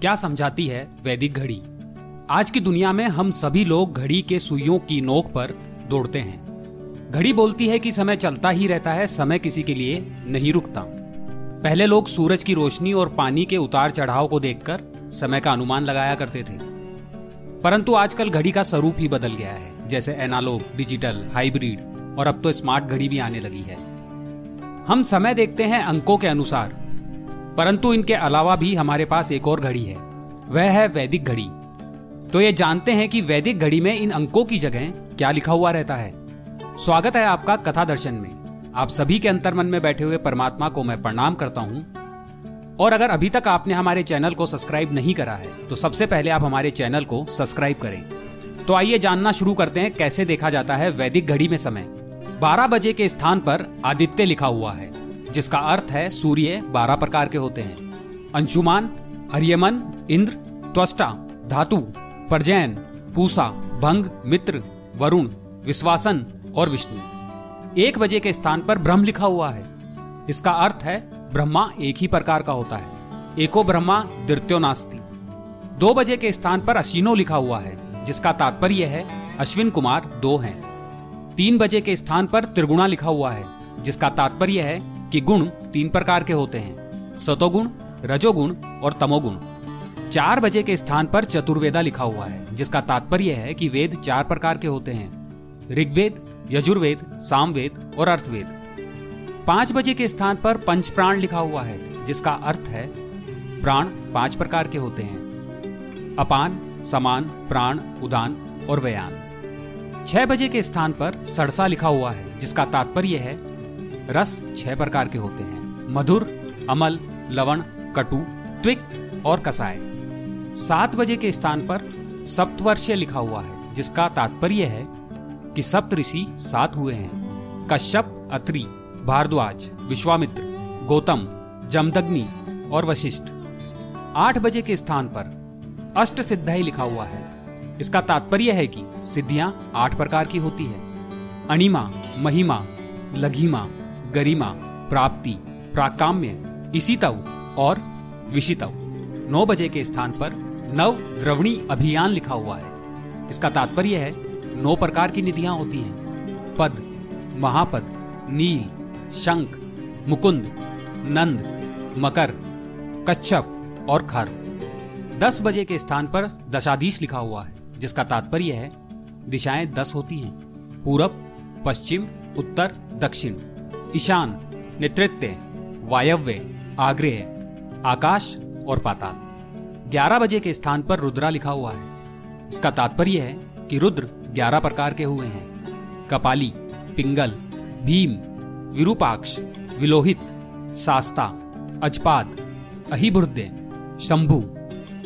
क्या समझाती है वैदिक घड़ी? आज की दुनिया में हम सभी लोग घड़ी के सुइयों की नोक पर दौड़ते हैं। घड़ी बोलती है कि समय चलता ही रहता है, समय किसी के लिए नहीं रुकता। पहले लोग सूरज की रोशनी और पानी के उतार चढ़ाव को देखकर समय का अनुमान लगाया करते थे। परंतु आजकल घड़ी का स्वरूप ही बदल गया है, जैसे एनालॉग, डिजिटल, हाइब्रिड और अब तो स्मार्ट घड़ी भी आने लगी है। हम समय देखते हैं अंकों के अनुसार। परंतु इनके अलावा भी हमारे पास एक और घड़ी है। वह है वैदिक घड़ी। तो ये जानते हैं कि वैदिक घड़ी में इन अंकों की जगह क्या लिखा हुआ रहता है। स्वागत है आपका कथा दर्शन में। आप सभी के अंतर्मन में बैठे हुए परमात्मा को मैं प्रणाम करता हूँ। और अगर अभी तक आपने हमारे चैनल को सब्सक्राइब नहीं करा है तो सबसे पहले आप हमारे चैनल को सब्सक्राइब करें। तो आइए जानना शुरू करते हैं कैसे देखा जाता है वैदिक घड़ी में समय। 12 बजे के स्थान पर आदित्य लिखा हुआ है। जिसका अर्थ है सूर्य बारह प्रकार के होते हैं। अंशुमान अर्यमन इंद्र, त्वष्टा, धातु, परजैन, पूसा, भंग, मित्र, वरुण, विश्वासन और विष्णु। एक बजे के स्थान पर ब्रह्म लिखा हुआ है। इसका अर्थ है ब्रह्मा एक ही प्रकार का होता है। एको ब्रह्मा द्वितीय नास्ती दो बजे के स्थान पर अशीनो लिखा हुआ है, जिसका तात्पर्य है अश्विन कुमार दो हैं। तीन बजे के स्थान पर त्रिगुणा लिखा हुआ है, जिसका तात्पर्य है कि गुण तीन प्रकार के होते हैं, सतोगुण, रजोगुण और तमोगुण। चार बजे के स्थान पर चतुर्वेदा लिखा हुआ है, जिसका तात्पर्य है कि वेद चार प्रकार के होते हैं, ऋग्वेद, यजुर्वेद, सामवेद और अर्थवेद। पाँच बजे के स्थान पर पंच प्राण लिखा हुआ है, जिसका अर्थ है, प्राण पाँच प्रकार के होते हैं, अपान, समान, प्राण, उदान और व्यान छह बजे के स्थान पर सड़सा लिखा हुआ है, जिसका तात्पर्य है रस छह प्रकार के होते हैं। मधुर, अमल, लवण, कटु, त्विक्त और कसाय। सात बजे के स्थान पर सप्तवर्षीय लिखा हुआ है, जिसका तात्पर्य है कि सप्त ऋषि सात हुए हैं। कश्यप, अत्रि, भारद्वाज, विश्वामित्र, गौतम, जमदग्नि और वशिष्ठ। आठ बजे के स्थान पर अष्ट सिद्धाई लिखा हुआ है। इसका तात्पर्य है कि सिद्धियाँ आठ प्रकार की होती है। अणिमा, महिमा, लघिमा गरिमा, प्राप्ति, प्राकाम्य इसितव और विशितव नौ बजे के स्थान पर नव द्रवणी अभियान लिखा हुआ है। इसका तात्पर्य है, नौ प्रकार की निधियाँ होती हैं। पद, महापद, नील, शंख, मुकुंद, नंद, मकर, कच्छप और खर। दस बजे के स्थान पर दशाधीश लिखा हुआ है, जिसका तात्पर्य है, दिशाएँ दस होती हैं, पूरब, पश्चिम, उत्तर, दक्षिण। ईशान, नेतृत्व, वायव्य, आग्रह, आकाश और पाताल। ग्यारह बजे के स्थान पर रुद्रा लिखा हुआ है। इसका तात्पर्य है कि रुद्र ग्यारह प्रकार के हुए हैं। कपाली, पिंगल, भीम, विरूपाक्ष, विलोहित, सास्ता, अजपाद अहिबुर्दे शंभु,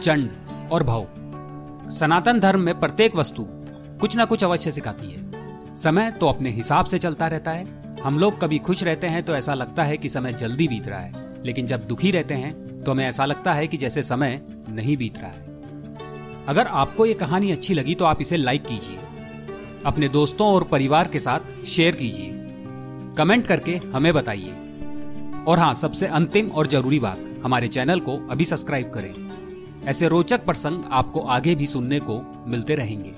चंड और भव। सनातन धर्म में प्रत्येक वस्तु कुछ ना कुछ अवश्य सिखाती है। समय तो अपने हिसाब से चलता रहता है। हम लोग कभी खुश रहते हैं तो ऐसा लगता है कि समय जल्दी बीत रहा है, लेकिन जब दुखी रहते हैं तो हमें ऐसा लगता है कि जैसे समय नहीं बीत रहा है। अगर आपको ये कहानी अच्छी लगी तो आप इसे लाइक कीजिए, अपने दोस्तों और परिवार के साथ शेयर कीजिए, कमेंट करके हमें बताइए। और हाँ सबसे अंतिम और ज़रूरी बात, हमारे चैनल को अभी सब्सक्राइब करें। ऐसे रोचक प्रसंग आपको आगे भी सुनने को मिलते रहेंगे।